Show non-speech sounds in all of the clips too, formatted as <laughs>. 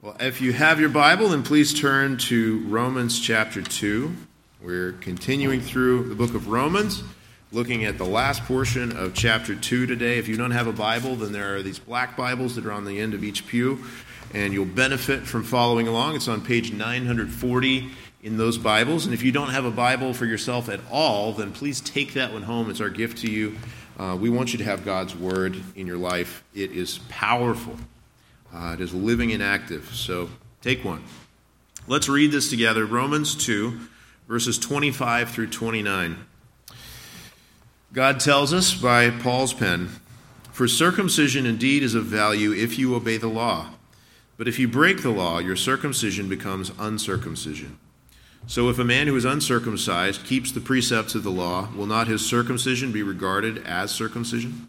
Well, if you have your Bible, then please turn to Romans chapter 2. We're continuing through the book of Romans, looking at the last portion of chapter 2 today. If you don't have a Bible, then there are these black Bibles that are on the end of each pew, and you'll benefit from following along. It's on page 940 in those Bibles. And if you don't have a Bible for yourself at all, then please take that one home. It's our gift to you. Uh, we want you to have God's Word in your life, it is powerful. Uh, it is living and active. So take one. Let's read this together Romans 2, verses 25 through 29. God tells us by Paul's pen For circumcision indeed is of value if you obey the law. But if you break the law, your circumcision becomes uncircumcision. So if a man who is uncircumcised keeps the precepts of the law, will not his circumcision be regarded as circumcision?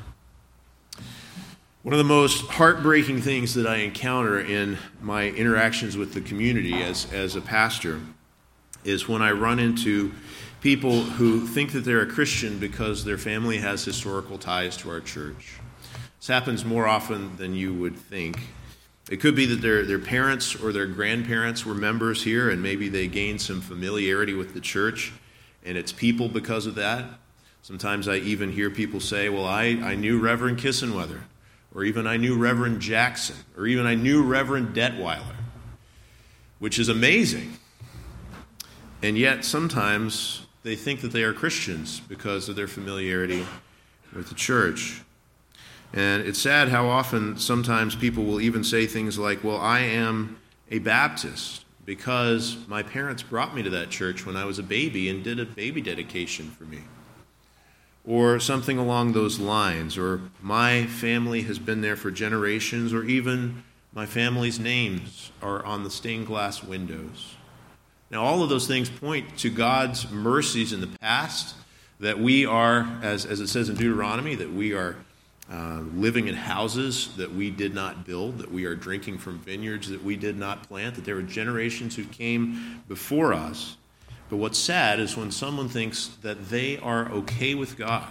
One of the most heartbreaking things that I encounter in my interactions with the community as, as a pastor is when I run into people who think that they're a Christian because their family has historical ties to our church. This happens more often than you would think. It could be that their, their parents or their grandparents were members here and maybe they gained some familiarity with the church and its people because of that. Sometimes I even hear people say, Well, I, I knew Reverend Kissenweather or even I knew Reverend Jackson, or even I knew Reverend Detweiler, which is amazing. And yet, sometimes they think that they are Christians because of their familiarity with the church. And it's sad how often sometimes people will even say things like, Well, I am a Baptist because my parents brought me to that church when I was a baby and did a baby dedication for me or something along those lines, or my family has been there for generations, or even my family's names are on the stained glass windows. Now, all of those things point to God's mercies in the past, that we are, as, as it says in Deuteronomy, that we are uh, living in houses that we did not build, that we are drinking from vineyards that we did not plant, that there were generations who came before us but what's sad is when someone thinks that they are okay with God,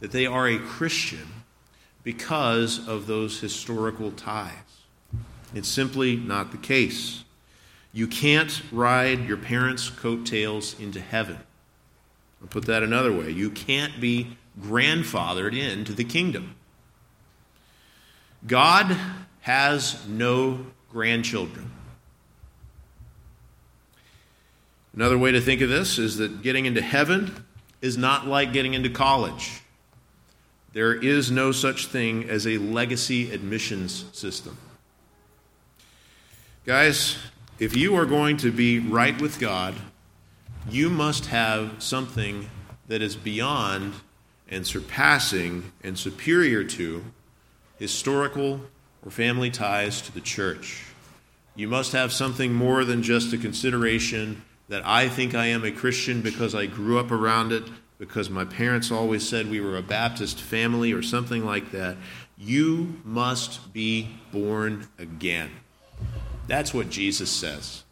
that they are a Christian because of those historical ties. It's simply not the case. You can't ride your parents' coattails into heaven. I'll put that another way. You can't be grandfathered into the kingdom. God has no grandchildren. Another way to think of this is that getting into heaven is not like getting into college. There is no such thing as a legacy admissions system. Guys, if you are going to be right with God, you must have something that is beyond and surpassing and superior to historical or family ties to the church. You must have something more than just a consideration that I think I am a Christian because I grew up around it, because my parents always said we were a Baptist family or something like that. You must be born again. That's what Jesus says.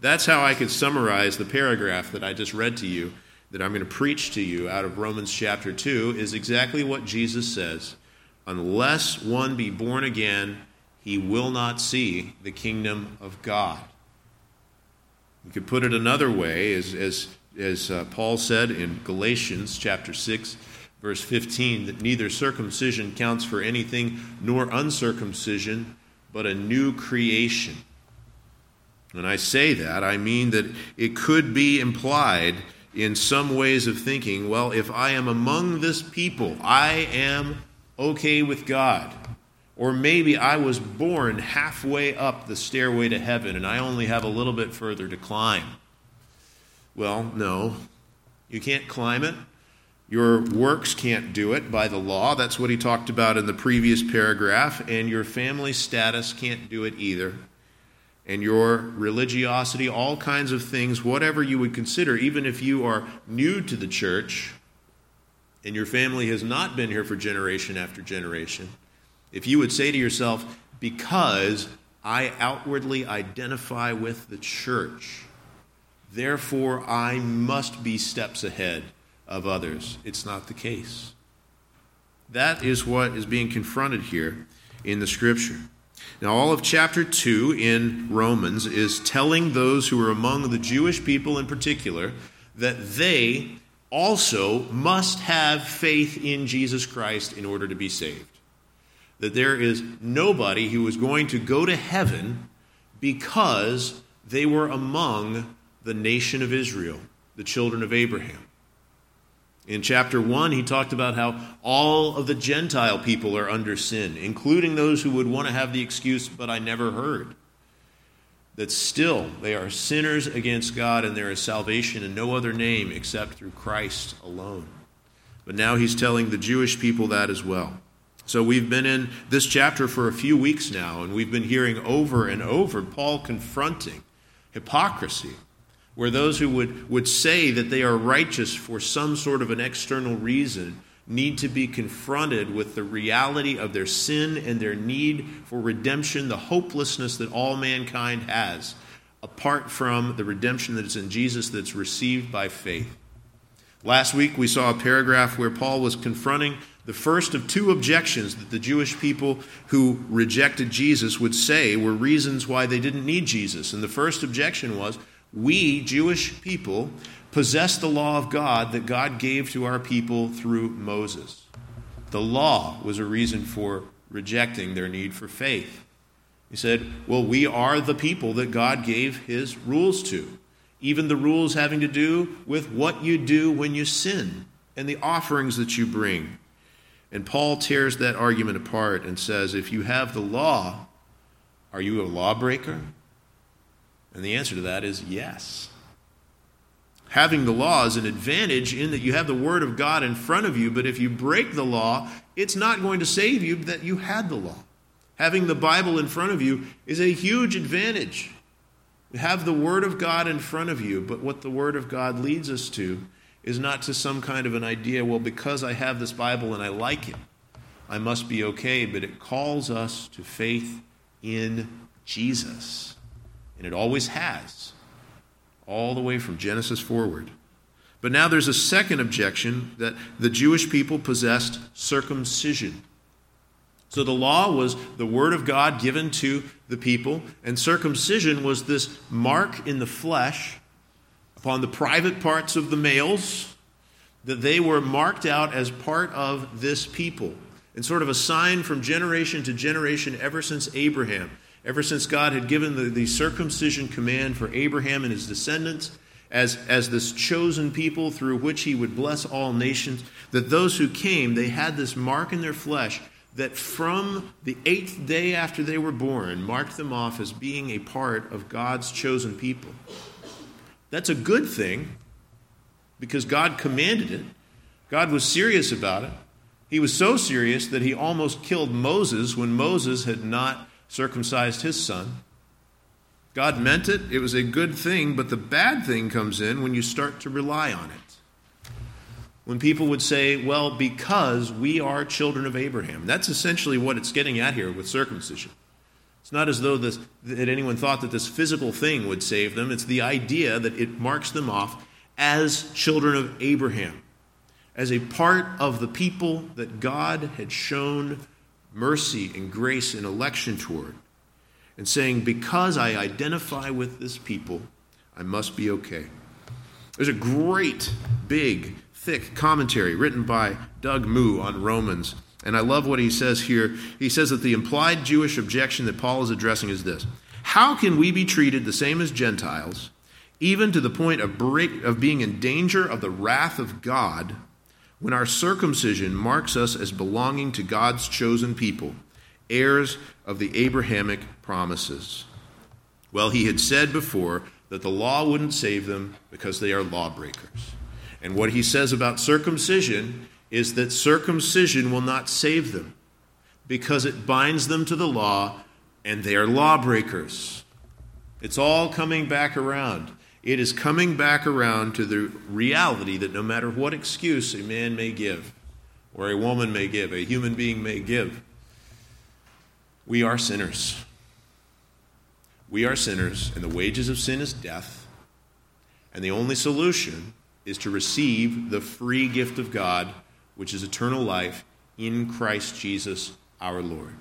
That's how I could summarize the paragraph that I just read to you, that I'm going to preach to you out of Romans chapter 2, is exactly what Jesus says. Unless one be born again, he will not see the kingdom of God. You could put it another way, as, as, as uh, Paul said in Galatians chapter 6, verse 15, that neither circumcision counts for anything nor uncircumcision, but a new creation. When I say that, I mean that it could be implied in some ways of thinking well, if I am among this people, I am okay with God. Or maybe I was born halfway up the stairway to heaven and I only have a little bit further to climb. Well, no. You can't climb it. Your works can't do it by the law. That's what he talked about in the previous paragraph. And your family status can't do it either. and your religiosity, all kinds of things, whatever you would consider, even if you are new to the church and your family has not been here for generation after generation, if you would say to yourself, because I outwardly identify with the church, therefore I must be steps ahead of others, it's not the case. That is what is being confronted here in the scripture. Now, all of chapter 2 in Romans is telling those who are among the Jewish people in particular that they also must have faith in Jesus Christ in order to be saved. That there is nobody who is going to go to heaven because they were among the nation of Israel, the children of Abraham. In chapter 1, he talked about how all of the Gentile people are under sin, including those who would want to have the excuse, but I never heard. That still they are sinners against God and there is salvation in no other name except through Christ alone. But now he's telling the Jewish people that as well. So we've been in this chapter for a few weeks now, and we've been hearing over and over Paul confronting hypocrisy where those who would, would say that they are righteous for some sort of an external reason need to be confronted with the reality of their sin and their need for redemption, the hopelessness that all mankind has, apart from the redemption that is in Jesus that's received by faith. Last week we saw a paragraph where Paul was confronting the first of two objections that the Jewish people who rejected Jesus would say were reasons why they didn't need Jesus. And the first objection was, we, Jewish people, possess the law of God that God gave to our people through Moses. The law was a reason for rejecting their need for faith. He said, Well, we are the people that God gave his rules to, even the rules having to do with what you do when you sin and the offerings that you bring. And Paul tears that argument apart and says, If you have the law, are you a lawbreaker? And the answer to that is yes. Having the law is an advantage in that you have the Word of God in front of you, but if you break the law, it's not going to save you that you had the law. Having the Bible in front of you is a huge advantage. Have the Word of God in front of you, but what the Word of God leads us to is not to some kind of an idea, well, because I have this Bible and I like it, I must be okay, but it calls us to faith in Jesus. And it always has, all the way from Genesis forward. But now there's a second objection that the Jewish people possessed circumcision. So the law was the word of God given to the people, and circumcision was this mark in the flesh upon the private parts of the males that they were marked out as part of this people, and sort of a sign from generation to generation ever since Abraham ever since God had given the, the circumcision command for Abraham and his descendants as, as this chosen people through which he would bless all nations, that those who came, they had this mark in their flesh that from the eighth day after they were born marked them off as being a part of God's chosen people. That's a good thing because God commanded it. God was serious about it. He was so serious that he almost killed Moses when Moses had not circumcised his son. God meant it, it was a good thing, but the bad thing comes in when you start to rely on it. When people would say, well, because we are children of Abraham. That's essentially what it's getting at here with circumcision. It's not as though this, that anyone thought that this physical thing would save them. It's the idea that it marks them off as children of Abraham, as a part of the people that God had shown mercy and grace and election toward, and saying, Because I identify with this people, I must be okay. There's a great, big, thick commentary written by Doug Moo on Romans. And I love what he says here. He says that the implied Jewish objection that Paul is addressing is this How can we be treated the same as Gentiles, even to the point of, break, of being in danger of the wrath of God when our circumcision marks us as belonging to God's chosen people, heirs of the Abrahamic promises. Well, he had said before that the law wouldn't save them because they are lawbreakers. And what he says about circumcision is that circumcision will not save them because it binds them to the law and they are lawbreakers. It's all coming back around. It is coming back around to the reality that no matter what excuse a man may give, or a woman may give, a human being may give, we are sinners. We are sinners, and the wages of sin is death. And the only solution is to receive the free gift of God, which is eternal life in Christ Jesus our Lord.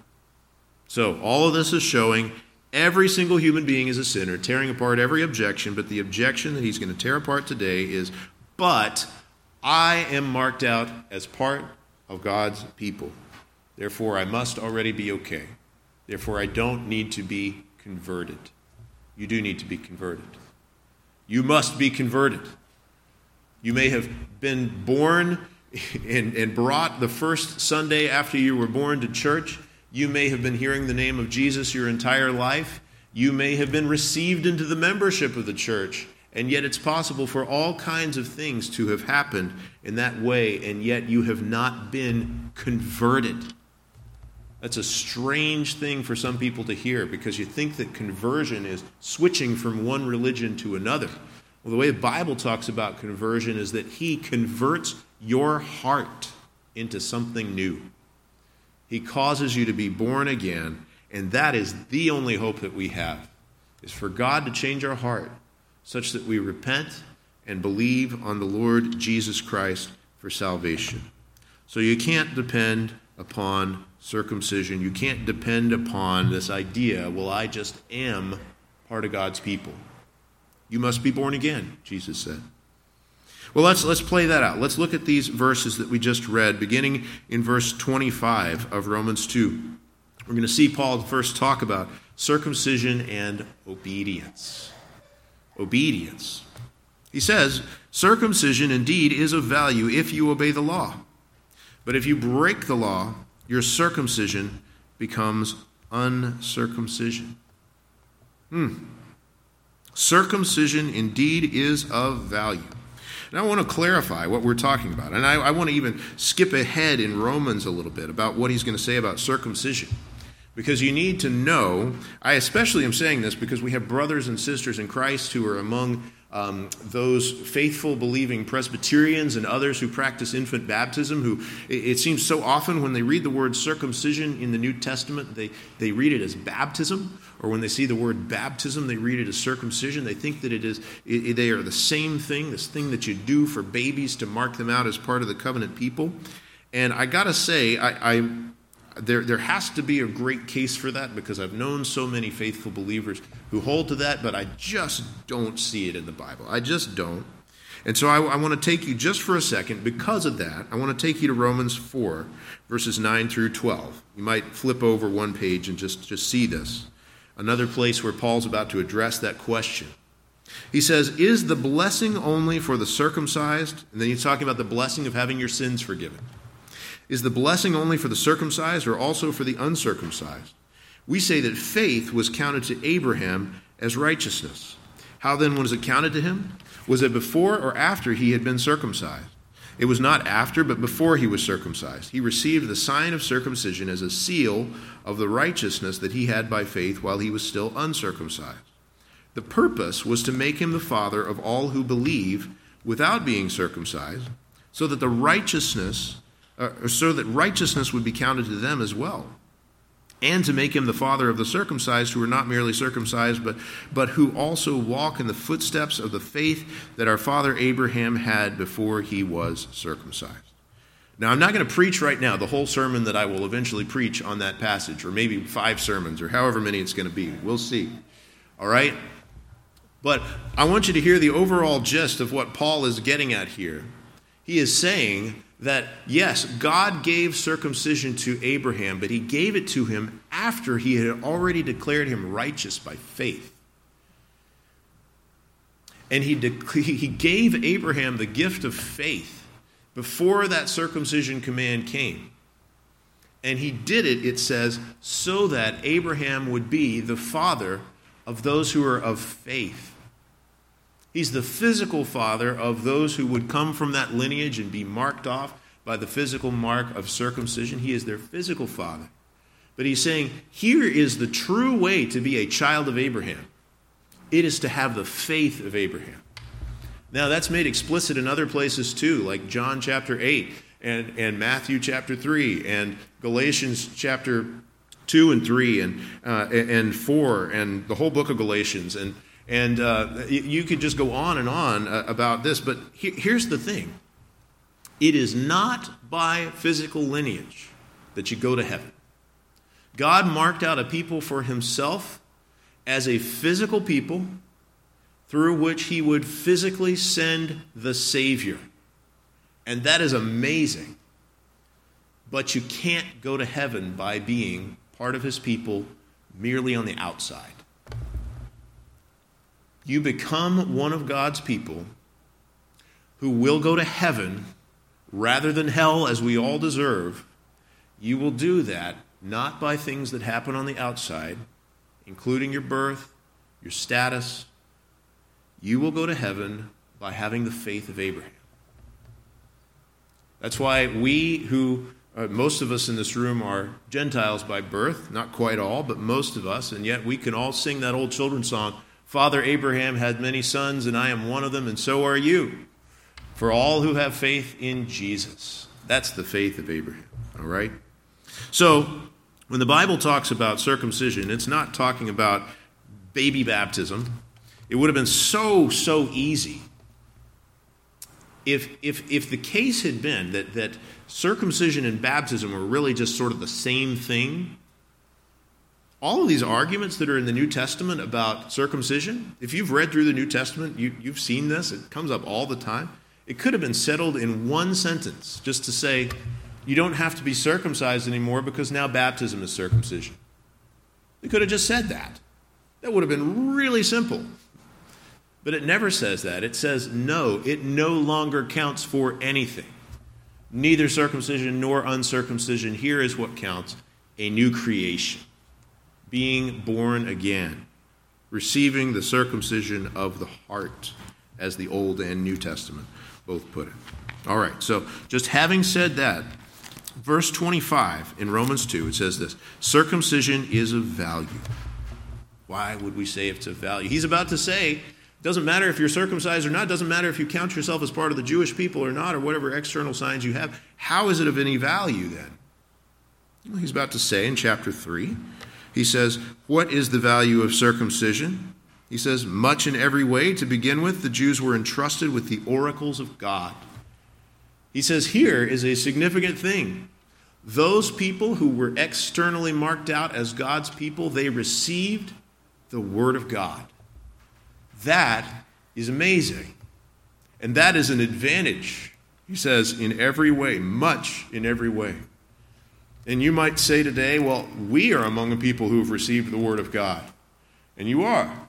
So, all of this is showing every single human being is a sinner, tearing apart every objection, but the objection that he's going to tear apart today is, but I am marked out as part of God's people. Therefore, I must already be okay. Therefore, I don't need to be converted. You do need to be converted. You must be converted. You may have been born and, and brought the first Sunday after you were born to church. You may have been hearing the name of Jesus your entire life. You may have been received into the membership of the church. And yet, it's possible for all kinds of things to have happened in that way, and yet you have not been converted. That's a strange thing for some people to hear because you think that conversion is switching from one religion to another. Well, the way the Bible talks about conversion is that He converts your heart into something new. He causes you to be born again, and that is the only hope that we have, is for God to change our heart such that we repent and believe on the Lord Jesus Christ for salvation. So you can't depend upon circumcision. You can't depend upon this idea, well, I just am part of God's people. You must be born again, Jesus said. Well, let's, let's play that out. Let's look at these verses that we just read, beginning in verse 25 of Romans 2. We're going to see Paul first talk about circumcision and obedience. Obedience. He says, Circumcision indeed is of value if you obey the law. But if you break the law, your circumcision becomes uncircumcision. Hmm. Circumcision indeed is of value. And I want to clarify what we're talking about. And I, I want to even skip ahead in Romans a little bit about what he's going to say about circumcision. Because you need to know, I especially am saying this because we have brothers and sisters in Christ who are among um, those faithful, believing Presbyterians and others who practice infant baptism, who it, it, seems so often when they read the word circumcision in the New Testament, they, they read it as baptism, or when they see the word baptism, they read it as circumcision. They think that it is it, they are the same thing, this thing that you do for babies to mark them out as part of the covenant people. And I gotta say, I, I there, there has to be a great case for that because I've known so many faithful believers who hold to that, but I just don't see it in the Bible. I just don't. And so I, I want to take you just for a second, because of that, I want to take you to Romans 4, verses 9 through 12. You might flip over one page and just, just see this. Another place where Paul's about to address that question. He says, Is the blessing only for the circumcised? And then he's talking about the blessing of having your sins forgiven. Is the blessing only for the circumcised or also for the uncircumcised? We say that faith was counted to Abraham as righteousness. How then was it counted to him? Was it before or after he had been circumcised? It was not after, but before he was circumcised. He received the sign of circumcision as a seal of the righteousness that he had by faith while he was still uncircumcised. The purpose was to make him the father of all who believe without being circumcised, so that the righteousness uh, so that righteousness would be counted to them as well. And to make him the father of the circumcised, who are not merely circumcised, but, but who also walk in the footsteps of the faith that our father Abraham had before he was circumcised. Now, I'm not going to preach right now the whole sermon that I will eventually preach on that passage, or maybe five sermons, or however many it's going to be. We'll see. All right? But I want you to hear the overall gist of what Paul is getting at here. He is saying that yes, God gave circumcision to Abraham, but he gave it to him after he had already declared him righteous by faith. And he, de- <laughs> he gave Abraham the gift of faith before that circumcision command came. And he did it, it says, so that Abraham would be the father of those who are of faith. He's the physical father of those who would come from that lineage and be marked off by the physical mark of circumcision. He is their physical father. But he's saying, here is the true way to be a child of Abraham. it is to have the faith of Abraham. Now, that's made explicit in other places too, like John chapter 8 and, and Matthew chapter 3 and Galatians chapter 2 and 3 and, uh, and 4 and the whole book of Galatians. And, and uh, you could just go on and on uh, about this, but he, here's the thing it is not by physical lineage that you go to heaven. God marked out a people for himself as a physical people through which he would physically send the Savior. And that is amazing. But you can't go to heaven by being part of his people merely on the outside. You become one of God's people who will go to heaven rather than hell as we all deserve. You will do that not by things that happen on the outside, including your birth, your status. You will go to heaven by having the faith of Abraham. That's why we who, uh, most of us in this room are Gentiles by birth, not quite all, but most of us, and yet we can all sing that old children's song Father Abraham had many sons, and I am one of them, and so are you. For all who have faith in Jesus. That's the faith of Abraham, all right? So, when the Bible talks about circumcision, it's not talking about baby baptism. It would have been so, so easy if, if, if the case had been that, that circumcision and baptism were really just sort of the same thing, all of these arguments that are in the New Testament about circumcision, if you've read through the New Testament, you, you've seen this, it comes up all the time. It could have been settled in one sentence just to say, you don't have to be circumcised anymore because now baptism is circumcision. They could have just said that. That would have been really simple. But it never says that. It says, no, it no longer counts for anything. Neither circumcision nor uncircumcision. Here is what counts a new creation, being born again, receiving the circumcision of the heart, as the Old and New Testament both put it. All right, so just having said that, verse 25 in Romans 2, it says this circumcision is of value. Why would we say it's of value? He's about to say, doesn't matter if you're circumcised or not, doesn't matter if you count yourself as part of the Jewish people or not, or whatever external signs you have. How is it of any value then? Well, he's about to say in chapter 3, he says, What is the value of circumcision? He says, Much in every way. To begin with, the Jews were entrusted with the oracles of God. He says, Here is a significant thing. Those people who were externally marked out as God's people, they received the Word of God. That is amazing. And that is an advantage, he says, in every way, much in every way. And you might say today, well, we are among the people who have received the Word of God. And you are.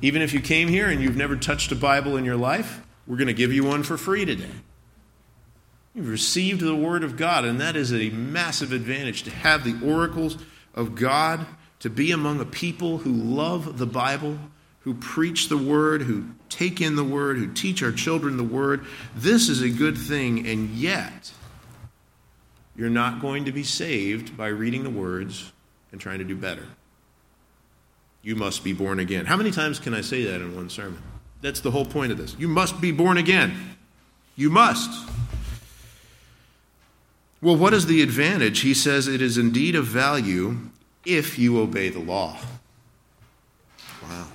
Even if you came here and you've never touched a Bible in your life, we're going to give you one for free today. You've received the Word of God, and that is a massive advantage to have the oracles of God, to be among a people who love the Bible, who preach the word, who take in the word, who teach our children the word. This is a good thing, and yet you're not going to be saved by reading the words and trying to do better. You must be born again. How many times can I say that in one sermon? That's the whole point of this. You must be born again. You must. Well, what is the advantage? He says it is indeed of value if you obey the law. Wow.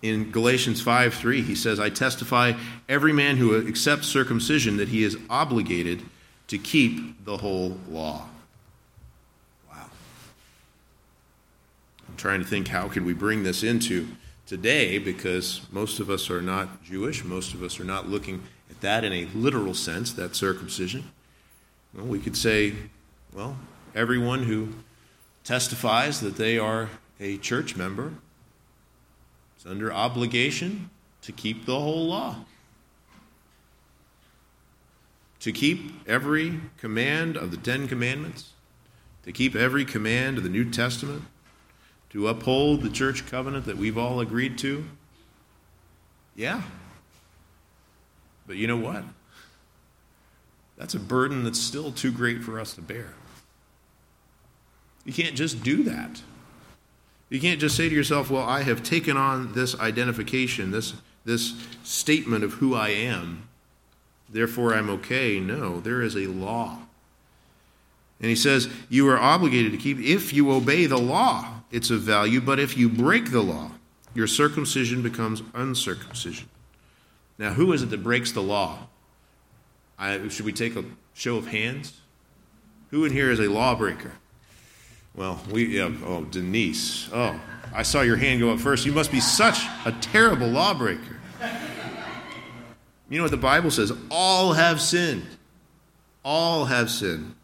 In Galatians 5 3, he says, I testify every man who accepts circumcision that he is obligated to keep the whole law. Wow. I'm trying to think how could we bring this into today because most of us are not Jewish. Most of us are not looking at that in a literal sense, that circumcision. Well, we could say, well, everyone who testifies that they are a church member is under obligation to keep the whole law. To keep every command of the Ten Commandments, to keep every command of the New Testament, to uphold the church covenant that we've all agreed to. Yeah. But you know what? That's a burden that's still too great for us to bear. You can't just do that. You can't just say to yourself, well, I have taken on this identification, this, this statement of who I am, therefore I'm okay. No, there is a law. And he says, you are obligated to keep, if you obey the law, it's of value, but if you break the law, your circumcision becomes uncircumcision. Now, who is it that breaks the law? I, should we take a show of hands? Who in here is a lawbreaker? Well, we, yeah, oh, Denise. Oh, I saw your hand go up first. You must be such a terrible lawbreaker. You know what the Bible says? All have sinned. All have sinned.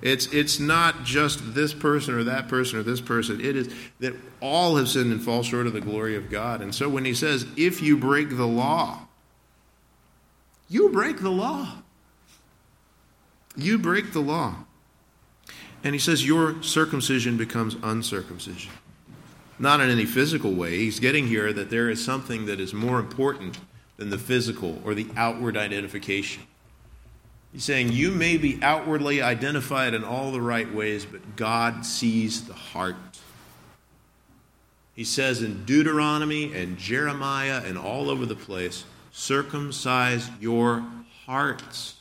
It's, it's not just this person or that person or this person. It is that all have sinned and fall short of the glory of God. And so when he says, if you break the law, you break the law. You break the law. And he says, Your circumcision becomes uncircumcision. Not in any physical way. He's getting here that there is something that is more important than the physical or the outward identification. He's saying, You may be outwardly identified in all the right ways, but God sees the heart. He says in Deuteronomy and Jeremiah and all over the place, circumcise your hearts.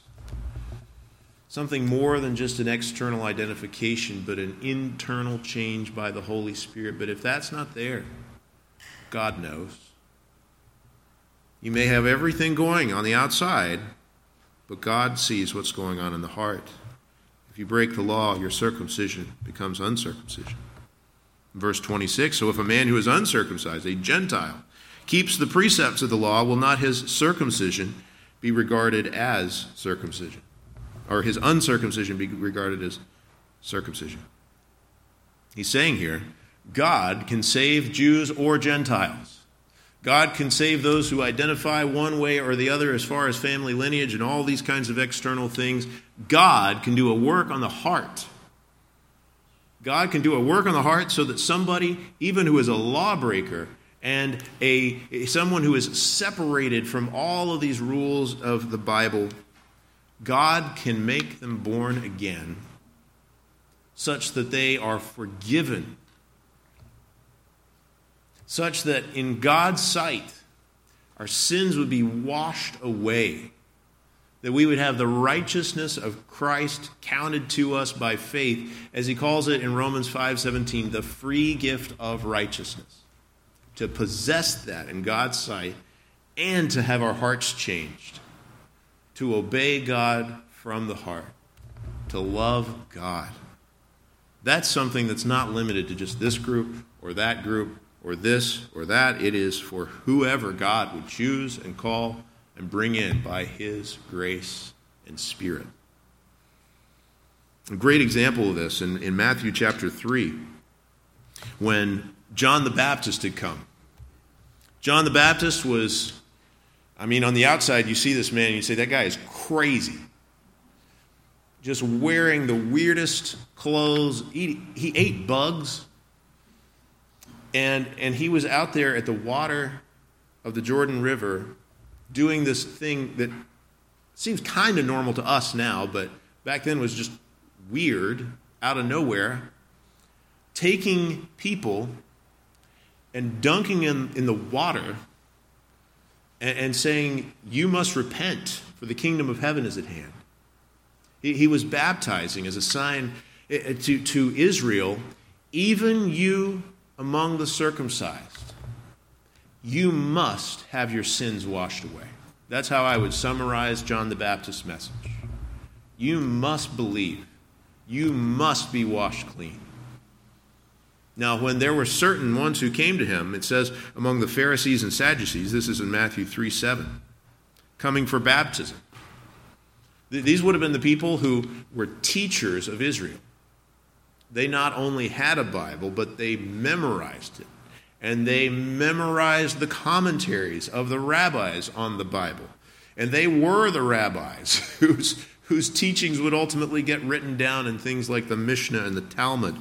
Something more than just an external identification, but an internal change by the Holy Spirit. But if that's not there, God knows. You may have everything going on the outside, but God sees what's going on in the heart. If you break the law, your circumcision becomes uncircumcision. Verse 26 So if a man who is uncircumcised, a Gentile, keeps the precepts of the law, will not his circumcision be regarded as circumcision? or his uncircumcision be regarded as circumcision. He's saying here God can save Jews or Gentiles. God can save those who identify one way or the other as far as family lineage and all these kinds of external things. God can do a work on the heart. God can do a work on the heart so that somebody, even who is a lawbreaker and a someone who is separated from all of these rules of the Bible, God can make them born again such that they are forgiven, such that in God's sight, our sins would be washed away, that we would have the righteousness of Christ counted to us by faith, as he calls it in Romans 5:17, the free gift of righteousness. To possess that in God's sight and to have our hearts changed to obey God from the heart, to love God. That's something that's not limited to just this group or that group or this or that. It is for whoever God would choose and call and bring in by His grace and Spirit. A great example of this in, in Matthew chapter 3, when John the Baptist had come. John the Baptist was I mean, on the outside, you see this man and you say, that guy is crazy. Just wearing the weirdest clothes. He, he ate bugs. And, and he was out there at the water of the Jordan River doing this thing that seems kind of normal to us now, but back then was just weird, out of nowhere. Taking people and dunking them in the water and, and saying, You must repent, for the kingdom of heaven is at hand. He, he was baptizing as a sign eh, eh, to, to Israel, even you among the circumcised, you must have your sins washed away. That's how I would summarize John the Baptist's message. You must believe. You must be washed clean. Now, when there were certain ones who came to him, it says among the Pharisees and Sadducees, this is in Matthew 3 7, coming for baptism. These would have been the people who were teachers of Israel. They not only had a Bible, but they memorized it. And they memorized the commentaries of the rabbis on the Bible. And they were the rabbis <laughs> whose, whose teachings would ultimately get written down in things like the Mishnah and the Talmud.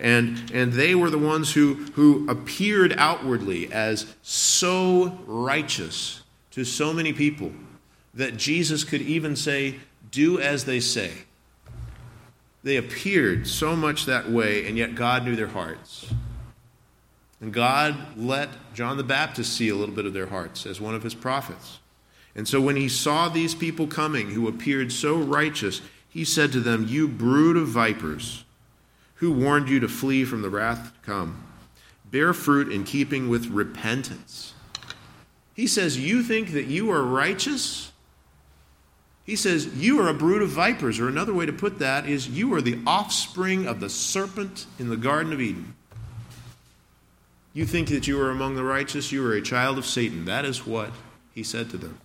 And, and they were the ones who, who appeared outwardly as so righteous to so many people that Jesus could even say, Do as they say. They appeared so much that way, and yet God knew their hearts. And God let John the Baptist see a little bit of their hearts as one of his prophets. And so when he saw these people coming who appeared so righteous, he said to them, You brood of vipers, who warned you to flee from the wrath to come? Bear fruit in keeping with repentance. He says, You think that you are righteous? He says, You are a brood of vipers, or another way to put that is, You are the offspring of the serpent in the Garden of Eden. You think that you are among the righteous, you are a child of Satan. That is what he said to them.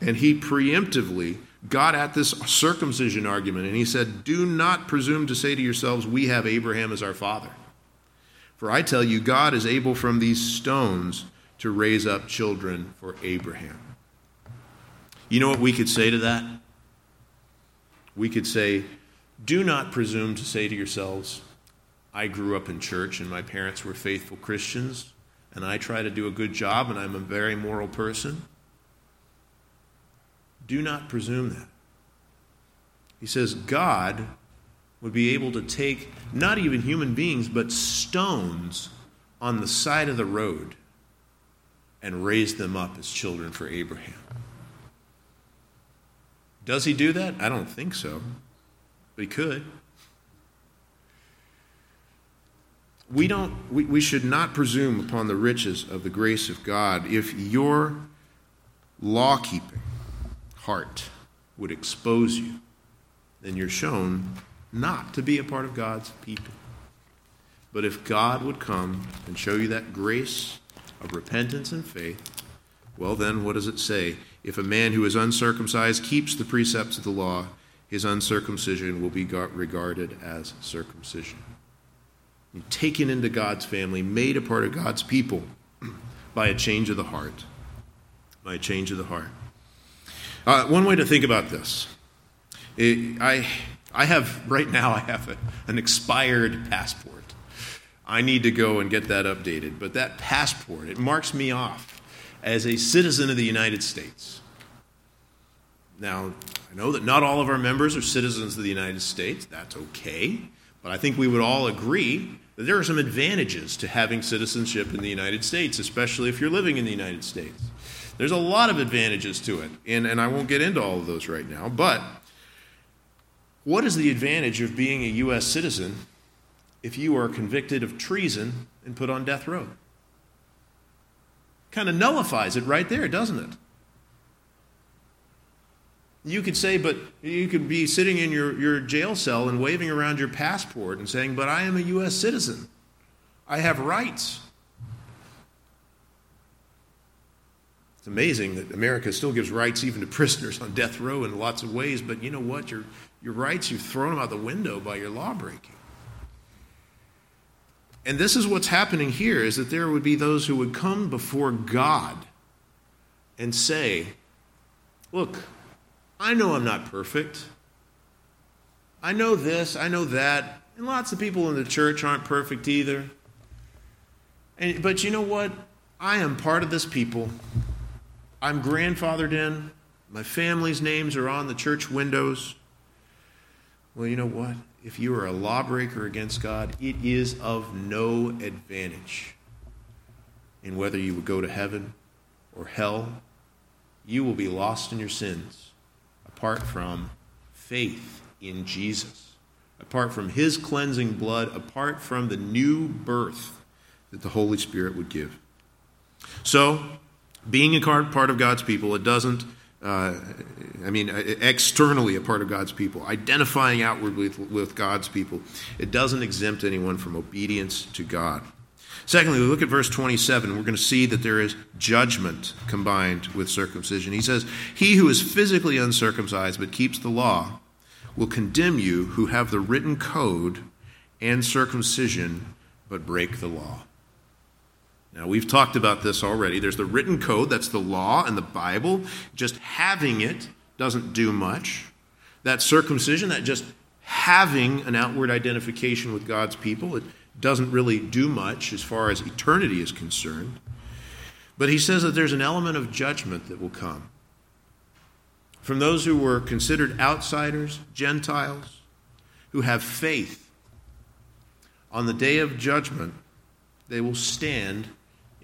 And he preemptively got at this circumcision argument, and he said, Do not presume to say to yourselves, We have Abraham as our father. For I tell you, God is able from these stones to raise up children for Abraham. You know what we could say to that? We could say, Do not presume to say to yourselves, I grew up in church and my parents were faithful Christians, and I try to do a good job and I'm a very moral person. Do not presume that. He says, God would be able to take not even human beings, but stones on the side of the road and raise them up as children for Abraham. Does he do that? I don't think so. But he could. We, don't, we, we should not presume upon the riches of the grace of God. If your law keeping heart would expose you, then you're shown not to be a part of God's people. But if God would come and show you that grace of repentance and faith, well, then, what does it say? If a man who is uncircumcised keeps the precepts of the law, his uncircumcision will be regarded as circumcision. Taken into God's family, made a part of God's people <clears throat> by a change of the heart. By a change of the heart. Uh, one way to think about this it, I, I have, right now, I have a, an expired passport. I need to go and get that updated. But that passport, it marks me off as a citizen of the United States. Now, I know that not all of our members are citizens of the United States. That's okay. But I think we would all agree that there are some advantages to having citizenship in the United States, especially if you're living in the United States. There's a lot of advantages to it, and, and I won't get into all of those right now. But what is the advantage of being a U.S. citizen if you are convicted of treason and put on death row? Kind of nullifies it right there, doesn't it? You could say, but you could be sitting in your, your jail cell and waving around your passport and saying, but I am a U.S. citizen. I have rights. It's amazing that America still gives rights even to prisoners on death row in lots of ways, but you know what? Your, your rights, you've thrown them out the window by your law breaking. And this is what's happening here is that there would be those who would come before God and say, Look, I know I'm not perfect. I know this, I know that. And lots of people in the church aren't perfect either. And, but you know what? I am part of this people. I'm grandfathered in. My family's names are on the church windows. Well, you know what? If you are a lawbreaker against God, it is of no advantage in whether you would go to heaven or hell. You will be lost in your sins apart from faith in Jesus, apart from his cleansing blood, apart from the new birth that the Holy Spirit would give. So, being a part of God's people, it doesn't uh, I mean, uh, externally a part of God's people, identifying outwardly with, with God's people. It doesn't exempt anyone from obedience to God. Secondly, we look at verse 27. We're going to see that there is judgment combined with circumcision. He says, He who is physically uncircumcised but keeps the law will condemn you who have the written code and circumcision but break the law. Now, we've talked about this already. There's the written code, that's the law and the Bible. Just having it doesn't do much. That circumcision, that just having an outward identification with God's people, it doesn't really do much as far as eternity is concerned. But he says that there's an element of judgment that will come. From those who were considered outsiders, Gentiles, who have faith, on the day of judgment, they will stand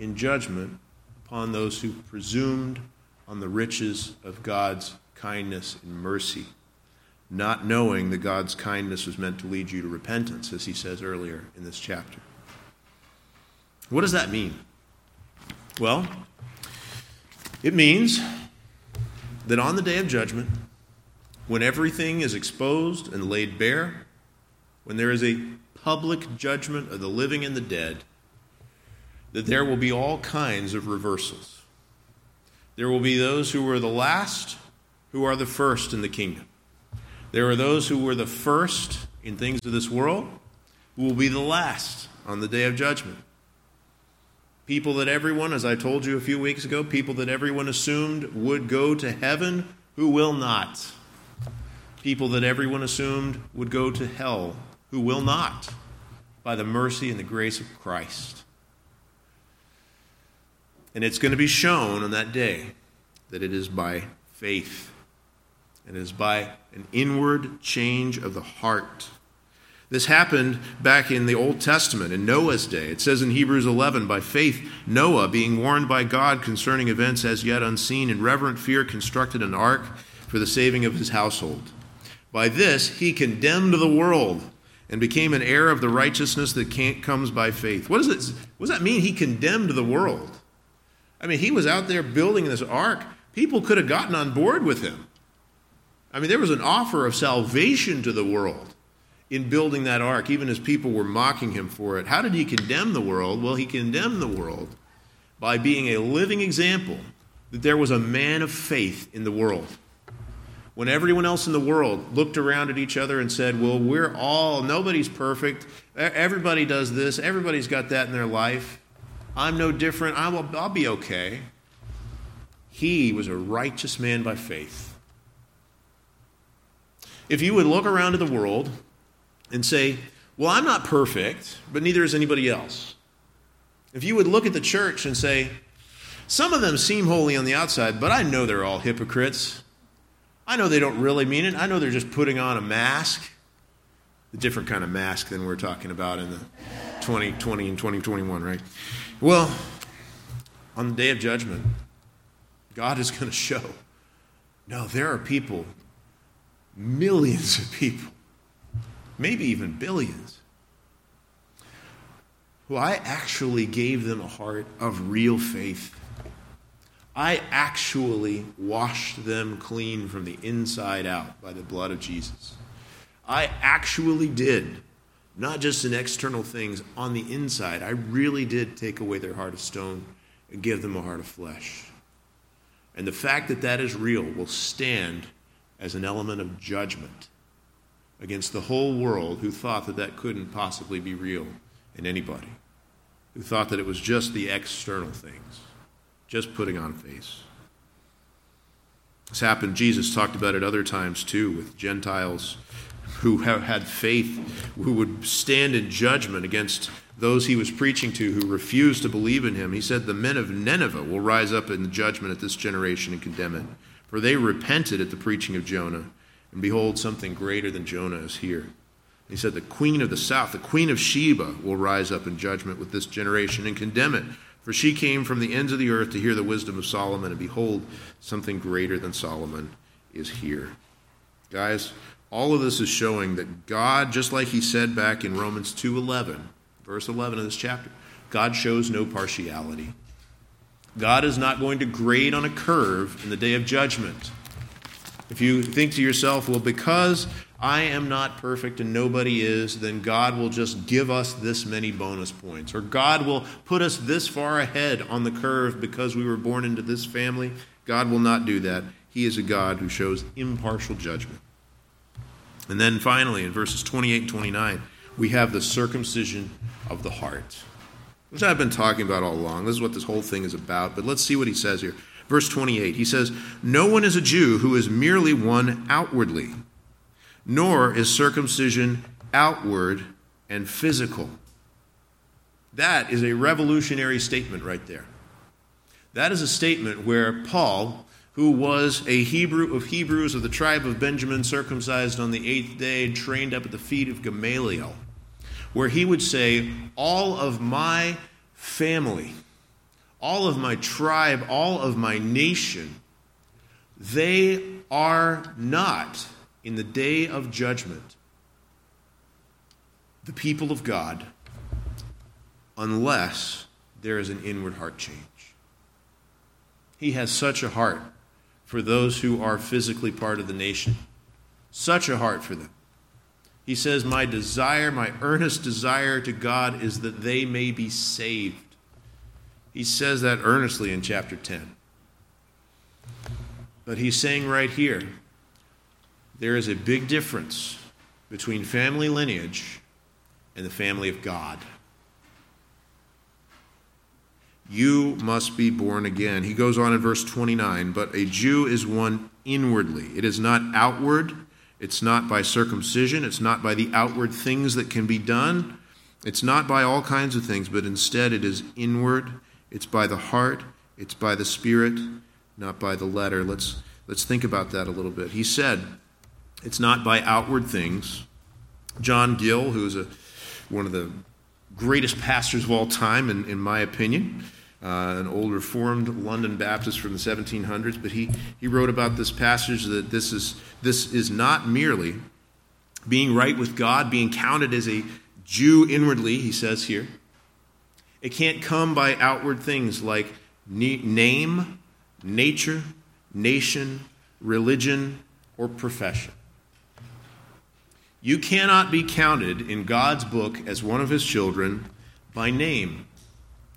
in judgment upon those who presumed on the riches of God's kindness and mercy, not knowing that God's kindness was meant to lead you to repentance, as he says earlier in this chapter. What does that mean? Well, it means that on the day of judgment, when everything is exposed and laid bare, when there is a public judgment of the living and the dead, that there will be all kinds of reversals. There will be those who were the last who are the first in the kingdom. There are those who were the first in things of this world who will be the last on the day of judgment. People that everyone, as I told you a few weeks ago, people that everyone assumed would go to heaven who will not. People that everyone assumed would go to hell who will not by the mercy and the grace of Christ. And it's going to be shown on that day that it is by faith. And It is by an inward change of the heart. This happened back in the Old Testament, in Noah's day. It says in Hebrews 11, by faith, Noah, being warned by God concerning events as yet unseen, in reverent fear constructed an ark for the saving of his household. By this, he condemned the world and became an heir of the righteousness that comes by faith. What, is it, what does that mean? He condemned the world. I mean, he was out there building this ark. People could have gotten on board with him. I mean, there was an offer of salvation to the world in building that ark, even as people were mocking him for it. How did he condemn the world? Well, he condemned the world by being a living example that there was a man of faith in the world when everyone else in the world looked around at each other and said, Well, we're all, nobody's perfect. Everybody does this. Everybody's got that in their life. I'm no different. I'll, I'll be okay. He was a righteous man by faith. If you would look around at the world and say, Well, I'm not perfect, but neither is anybody else. If you would look at the church and say, Some of them seem holy on the outside, but I know they're all hypocrites. I know they don't really mean it. I know they're just putting on a mask, a different kind of mask than we're talking about in the 2020 and 2021, right? Well, on the day of judgment, God is going to show. No, there are people, millions of people, maybe even billions, who I actually gave them a heart of real faith. I actually washed them clean from the inside out by the blood of Jesus. I actually did, not just in external things, on the inside. I really did take away their heart of stone and give them a heart of flesh. And the fact that that is real will stand as an element of judgment against the whole world who thought that that couldn't possibly be real in anybody, who thought that it was just the external things just putting on face. This happened, Jesus talked about it other times too, with Gentiles who had faith, who would stand in judgment against those he was preaching to who refused to believe in him. He said, The men of Nineveh will rise up in judgment at this generation and condemn it. For they repented at the preaching of Jonah, and behold, something greater than Jonah is here. He said, The queen of the south, the queen of Sheba, will rise up in judgment with this generation and condemn it. For she came from the ends of the earth to hear the wisdom of Solomon, and behold, something greater than Solomon is here. Guys, all of this is showing that God, just like he said back in Romans 2:11, verse 11 of this chapter, God shows no partiality. God is not going to grade on a curve in the day of judgment. If you think to yourself, well, because I am not perfect and nobody is, then God will just give us this many bonus points. Or God will put us this far ahead on the curve because we were born into this family. God will not do that. He is a God who shows impartial judgment. And then finally, in verses 28 and 29, we have the circumcision of the heart, which I've been talking about all along. This is what this whole thing is about. But let's see what he says here. Verse 28, he says, No one is a Jew who is merely one outwardly nor is circumcision outward and physical. That is a revolutionary statement right there. That is a statement where Paul, who was a Hebrew of Hebrews of the tribe of Benjamin, circumcised on the eighth day, trained up at the feet of Gamaliel, where he would say, All of my family, all of my tribe, all of my nation, they are not in the day of judgment the people of God unless there is an inward heart change. He has such a heart for those who are physically part of the nation, such a heart for them. He says, My desire, my earnest desire to God is that they may be saved. He says that earnestly in chapter 10. But he's saying right here there is a big difference between family lineage and the family of God. You must be born again. He goes on in verse 29 But a Jew is one inwardly, it is not outward, it's not by circumcision, it's not by the outward things that can be done, it's not by all kinds of things, but instead it is inward, it's by the heart, it's by the Spirit, not by the letter. Let's, let's think about that a little bit. He said, It's not by outward things. John Gill, who's a, one of the greatest pastors of all time, in, in my opinion, uh, an old Reformed London Baptist from the 1700s, but he, he wrote about this passage that this is, this is not merely being right with God, being counted as a Jew inwardly, he says here. It can't come by outward things like name, nature, nation, religion, or profession. You cannot be counted in God's book as one of his children by name.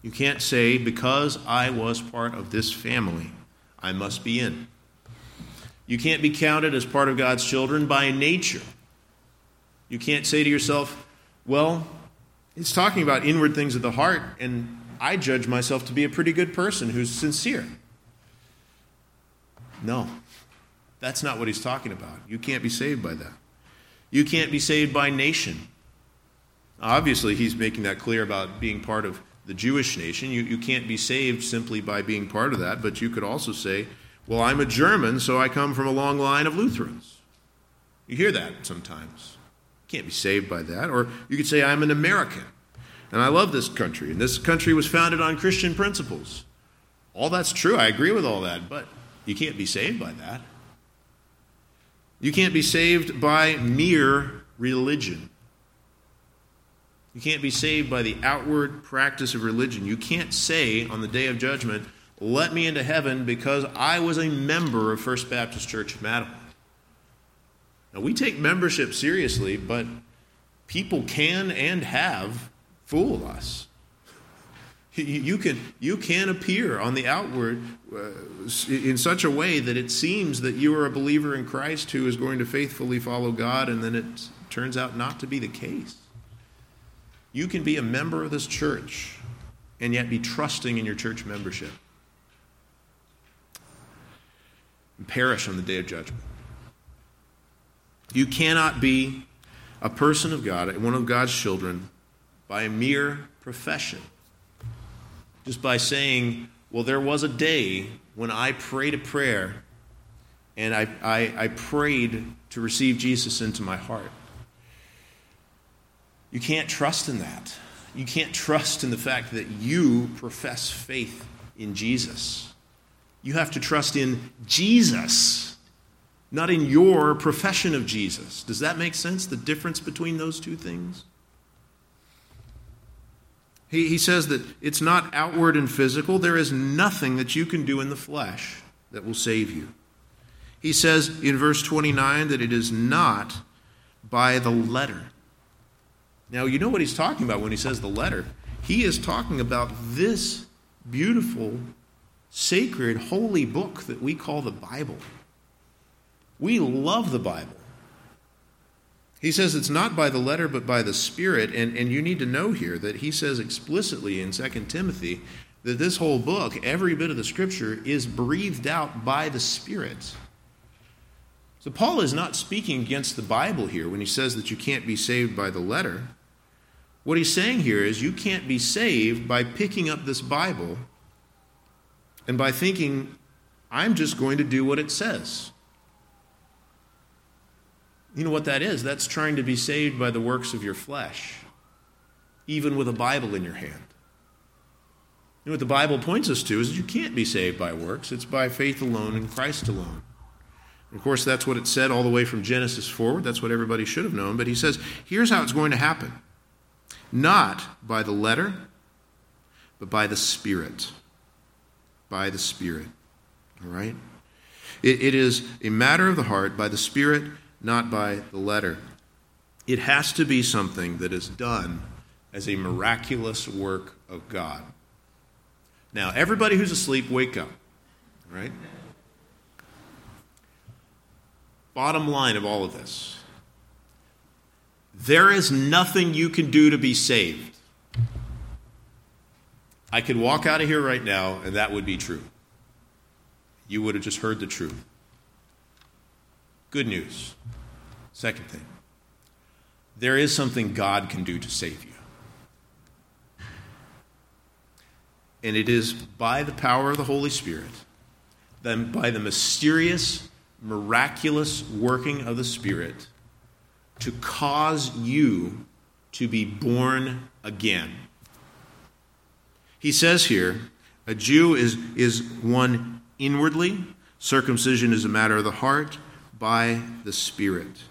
You can't say, because I was part of this family, I must be in. You can't be counted as part of God's children by nature. You can't say to yourself, well, it's talking about inward things of the heart, and I judge myself to be a pretty good person who's sincere. No, that's not what he's talking about. You can't be saved by that. You can't be saved by nation. Obviously, he's making that clear about being part of the Jewish nation. You, you can't be saved simply by being part of that, but you could also say, well, I'm a German, so I come from a long line of Lutherans. You hear that sometimes. You can't be saved by that. Or you could say, I'm an American, and I love this country, and this country was founded on Christian principles. All that's true. I agree with all that, but you can't be saved by that. You can't be saved by mere religion. You can't be saved by the outward practice of religion. You can't say on the day of judgment, let me into heaven because I was a member of First Baptist Church of Mattawan. Now, we take membership seriously, but people can and have fooled us. <laughs> You can, you can appear on the outward uh, in such a way that it seems that you are a believer in Christ who is going to faithfully follow God, and then it turns out not to be the case. You can be a member of this church and yet be trusting in your church membership and perish on the day of judgment. You cannot be a person of God, one of God's children, by a mere profession. Just by saying, well, there was a day when I prayed a prayer and I, I, I prayed to receive Jesus into my heart. You can't trust in that. You can't trust in the fact that you profess faith in Jesus. You have to trust in Jesus, not in your profession of Jesus. Does that make sense? The difference between those two things? He, he says that it's not outward and physical. There is nothing that you can do in the flesh that will save you. He says in verse 29 that it is not by the letter. Now, you know what he's talking about when he says the letter. He is talking about this beautiful, sacred, holy book that we call the Bible. We love the Bible. He says it's not by the letter, but by the Spirit. And, and you need to know here that he says explicitly in 2 Timothy that this whole book, every bit of the Scripture, is breathed out by the Spirit. So Paul is not speaking against the Bible here when he says that you can't be saved by the letter. What he's saying here is you can't be saved by picking up this Bible and by thinking, I'm just going to do what it says. You know what that is? That's trying to be saved by the works of your flesh, even with a Bible in your hand. And what the Bible points us to is that you can't be saved by works. It's by faith alone in Christ alone. Of course, that's what it said all the way from Genesis forward. That's what everybody should have known. But he says, here's how it's going to happen not by the letter, but by the Spirit. By the Spirit. All right? it, it is a matter of the heart by the Spirit, not by the letter. It has to be something that is done as a miraculous work of God. Now, everybody who's asleep, wake up. Right? Bottom line of all of this there is nothing you can do to be saved. I could walk out of here right now, and that would be true. You would have just heard the truth. Good news. Second thing there is something God can do to save you. And it is by the power of the Holy Spirit, then by the mysterious, miraculous working of the Spirit, to cause you to be born again. He says here, a Jew is, is one inwardly, circumcision is a matter of the heart by the Spirit.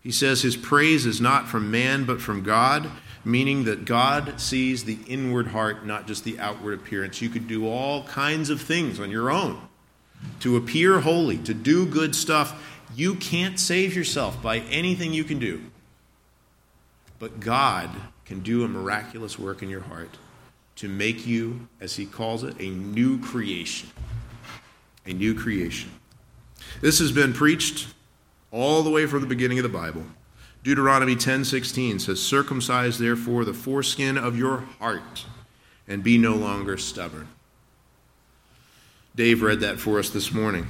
He says his praise is not from man but from God meaning that God sees the inward heart, not just the outward appearance. You could do all kinds of things on your own to appear holy, to do good stuff. You can't save yourself by anything you can do. But God can do a miraculous work in your heart to make you, as He calls it, a new creation. A new creation. This has been preached all the way from the beginning of the Bible. Deuteronomy 10:16 says, "Circumcise therefore the foreskin of your heart and be no longer stubborn." Dave read that for us this morning.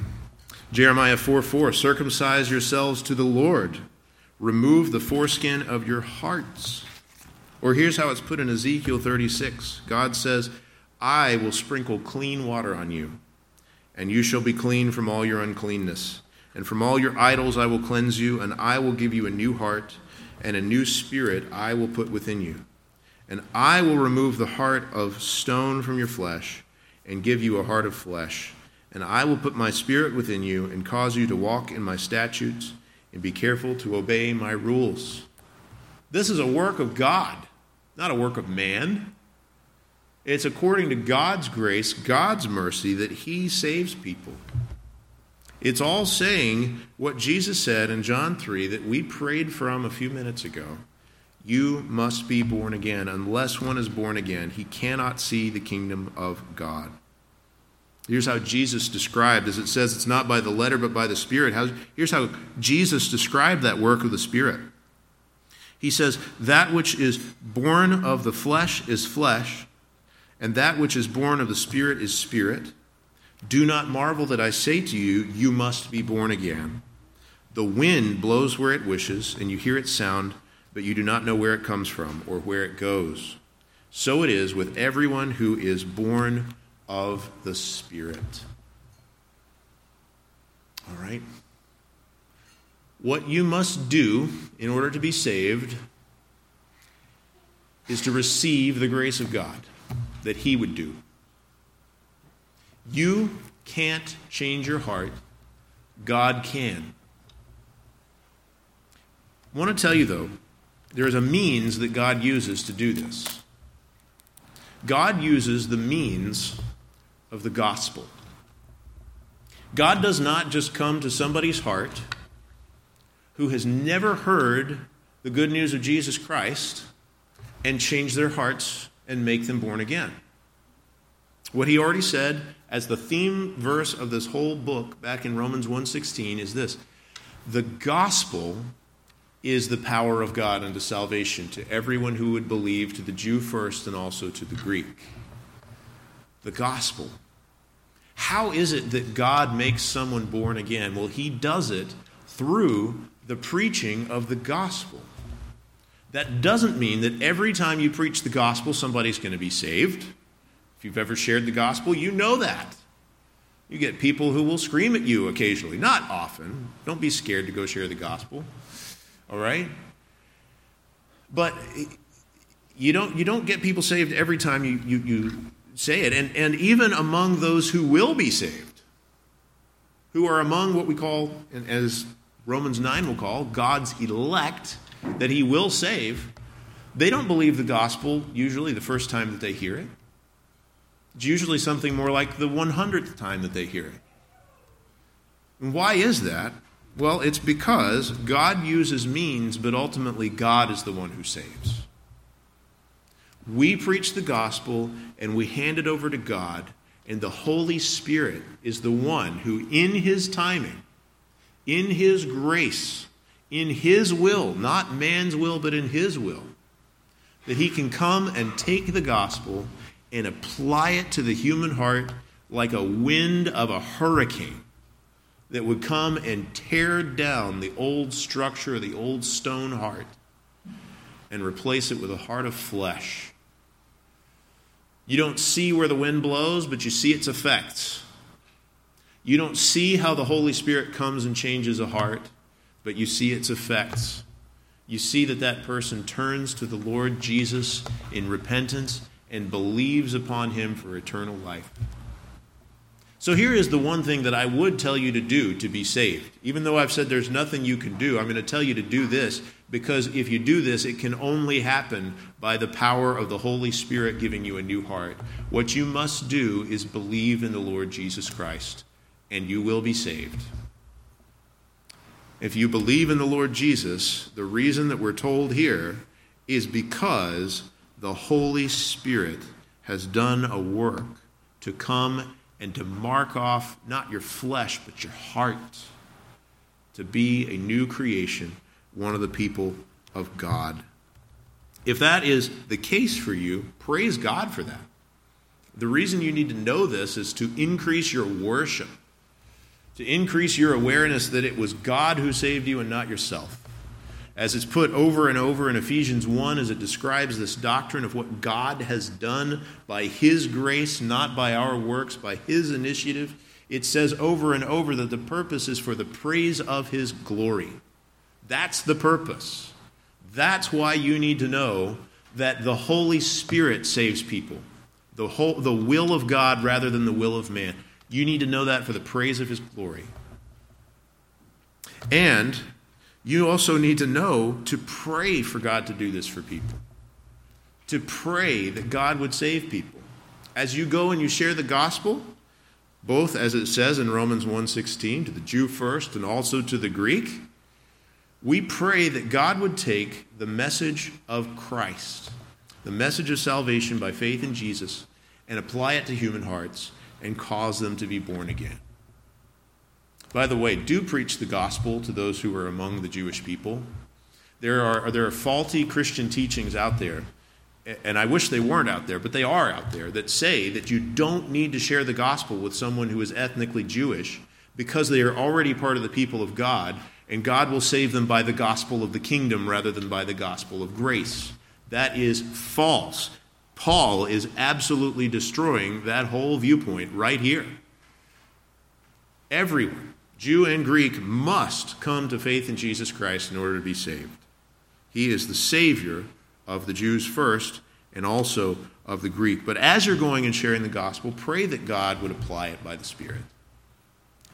Jeremiah 4 4, circumcise yourselves to the Lord, remove the foreskin of your hearts. Or here's how it's put in Ezekiel 36 God says, I will sprinkle clean water on you, and you shall be clean from all your uncleanness. And from all your idols I will cleanse you, and I will give you a new heart, and a new spirit I will put within you. And I will remove the heart of stone from your flesh, and give you a heart of flesh. And I will put my spirit within you, and cause you to walk in my statutes, and be careful to obey my rules. This is a work of God, not a work of man. It's according to God's grace, God's mercy, that He saves people. It's all saying what Jesus said in John 3 that we prayed from a few minutes ago. You must be born again. Unless one is born again, he cannot see the kingdom of God. Here's how Jesus described, as it says, it's not by the letter but by the Spirit. How, here's how Jesus described that work of the Spirit. He says, That which is born of the flesh is flesh, and that which is born of the Spirit is spirit. Do not marvel that I say to you, You must be born again. The wind blows where it wishes, and you hear its sound, but you do not know where it comes from or where it goes. So it is with everyone who is born of the Spirit. All right? What you must do in order to be saved is to receive the grace of God that He would do. You can't change your heart, God can. I want to tell you, though, there is a means that God uses to do this. God uses the means of the gospel. God does not just come to somebody's heart who has never heard the good news of Jesus Christ and change their hearts and make them born again. What he already said as the theme verse of this whole book back in Romans 1:16 is this. The gospel is the power of God unto salvation to everyone who would believe, to the Jew first and also to the Greek. The gospel. How is it that God makes someone born again? Well, he does it through the preaching of the gospel. That doesn't mean that every time you preach the gospel, somebody's going to be saved. If you've ever shared the gospel, you know that. You get people who will scream at you occasionally, not often. Don't be scared to go share the gospel. All right? But you don't, you don't get people saved every time you, you, you say it. And, and even among those who will be saved, who are among what we call, as Romans 9 will call, God's elect, that he will save, they don't believe the gospel usually the first time that they hear it. It's usually something more like the 100th time that they hear it. And why is that? Well, it's because God uses means, but ultimately God is the one who saves. We preach the gospel and we hand it over to God, and the Holy Spirit is the one who, in His timing, in His grace, in His will, not man's will, but in His will, that He can come and take the gospel and apply it to the human heart like a wind of a hurricane that would come and tear down the old structure, the old stone heart, and replace it with a heart of flesh. You don't see where the wind blows, but you see its effects. You don't see how the Holy Spirit comes and changes a heart, but you see its effects. You see that that person turns to the Lord Jesus in repentance and believes upon him for eternal life. So here is the one thing that I would tell you to do to be saved. Even though I've said there's nothing you can do, I'm going to tell you to do this because if you do this, it can only happen by the power of the Holy Spirit giving you a new heart. What you must do is believe in the Lord Jesus Christ, and you will be saved. If you believe in the Lord Jesus, the reason that we're told here is because the Holy Spirit has done a work to come and to mark off not your flesh, but your heart, to be a new creation, one of the people of God. If that is the case for you, praise God for that. The reason you need to know this is to increase your worship, to increase your awareness that it was God who saved you and not yourself as it's put over and over in Ephesians 1 as it describes this doctrine of what God has done by His grace, not by our works, by His initiative. It says over and over that the purpose is for the praise of His glory. That's the purpose. That's why you need to know that the Holy Spirit saves people, the, whole, the will of God rather than the will of man. You need to know that for the praise of His glory. And you also need to know to pray for God to do this for people. To pray that God would save people. As you go and you share the gospel, both as it says in Romans 1:16 to the Jew first and also to the Greek, we pray that God would take the message of Christ, the message of salvation by faith in Jesus, and apply it to human hearts and cause them to be born again. By the way, do preach the gospel to those who are among the Jewish people. There are, there are faulty Christian teachings out there, and I wish they weren't out there, but they are out there, that say that you don't need to share the gospel with someone who is ethnically Jewish because they are already part of the people of God, and God will save them by the gospel of the kingdom rather than by the gospel of grace. That is false. Paul is absolutely destroying that whole viewpoint right here. Everyone Jew and Greek must come to faith in Jesus Christ in order to be saved. He is the Savior of the Jews first and also of the Greek. But as you're going and sharing the gospel, pray that God would apply it by the Spirit.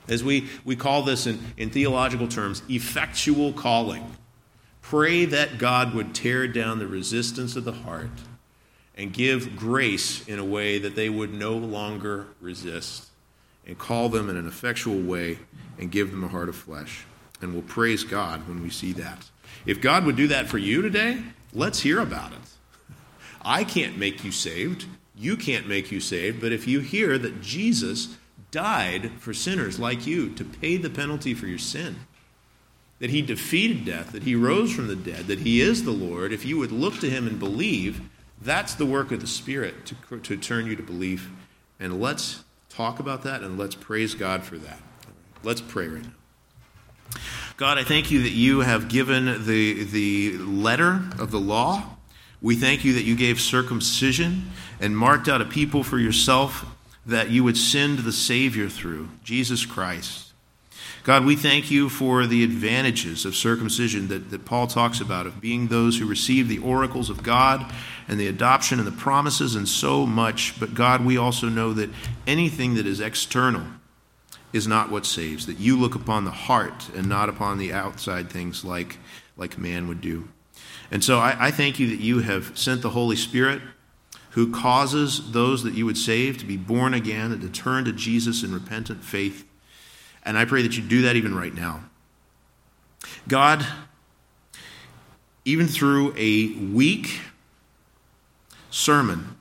As we, we call this in, in theological terms, effectual calling. Pray that God would tear down the resistance of the heart and give grace in a way that they would no longer resist and call them in an effectual way and give them a heart of flesh. And we'll praise God when we see that. If God would do that for you today, let's hear about it. I can't make you saved. You can't make you saved. But if you hear that Jesus died for sinners like you to pay the penalty for your sin, that he defeated death, that he rose from the dead, that he is the Lord, if you would look to him and believe, that's the work of the Spirit to, to turn you to belief. And let's talk about that and let's praise God for that. Let's pray right now. God, I thank you that you have given the, the letter of the law. We thank you that you gave circumcision and marked out a people for yourself that you would send the Savior through, Jesus Christ. God, we thank you for the advantages of circumcision that, that Paul talks about, of being those who receive the oracles of God and the adoption and the promises and so much. But God, we also know that anything that is external is not what saves, that you look upon the heart and not upon the outside things like, like man would do. And so I, I thank you that you have sent the Holy Spirit who causes those that you would save to be born again and to turn to Jesus in repentant faith. And I pray that you do that even right now. God, even through a weak sermon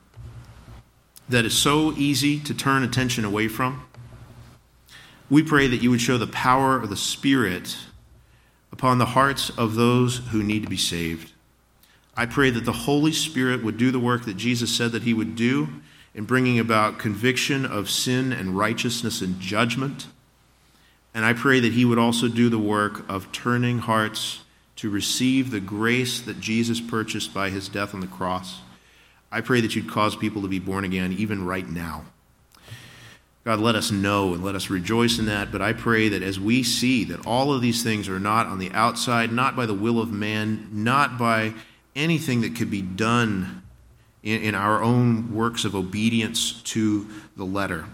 that is so easy to turn attention away from, we pray that you would show the power of the Spirit upon the hearts of those who need to be saved. I pray that the Holy Spirit would do the work that Jesus said that he would do in bringing about conviction of sin and righteousness and judgment. And I pray that he would also do the work of turning hearts to receive the grace that Jesus purchased by his death on the cross. I pray that you'd cause people to be born again even right now. God, let us know and let us rejoice in that. But I pray that as we see that all of these things are not on the outside, not by the will of man, not by anything that could be done in, in our own works of obedience to the letter,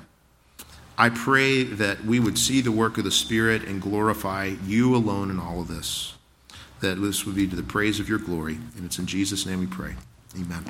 I pray that we would see the work of the Spirit and glorify you alone in all of this. That this would be to the praise of your glory. And it's in Jesus' name we pray. Amen.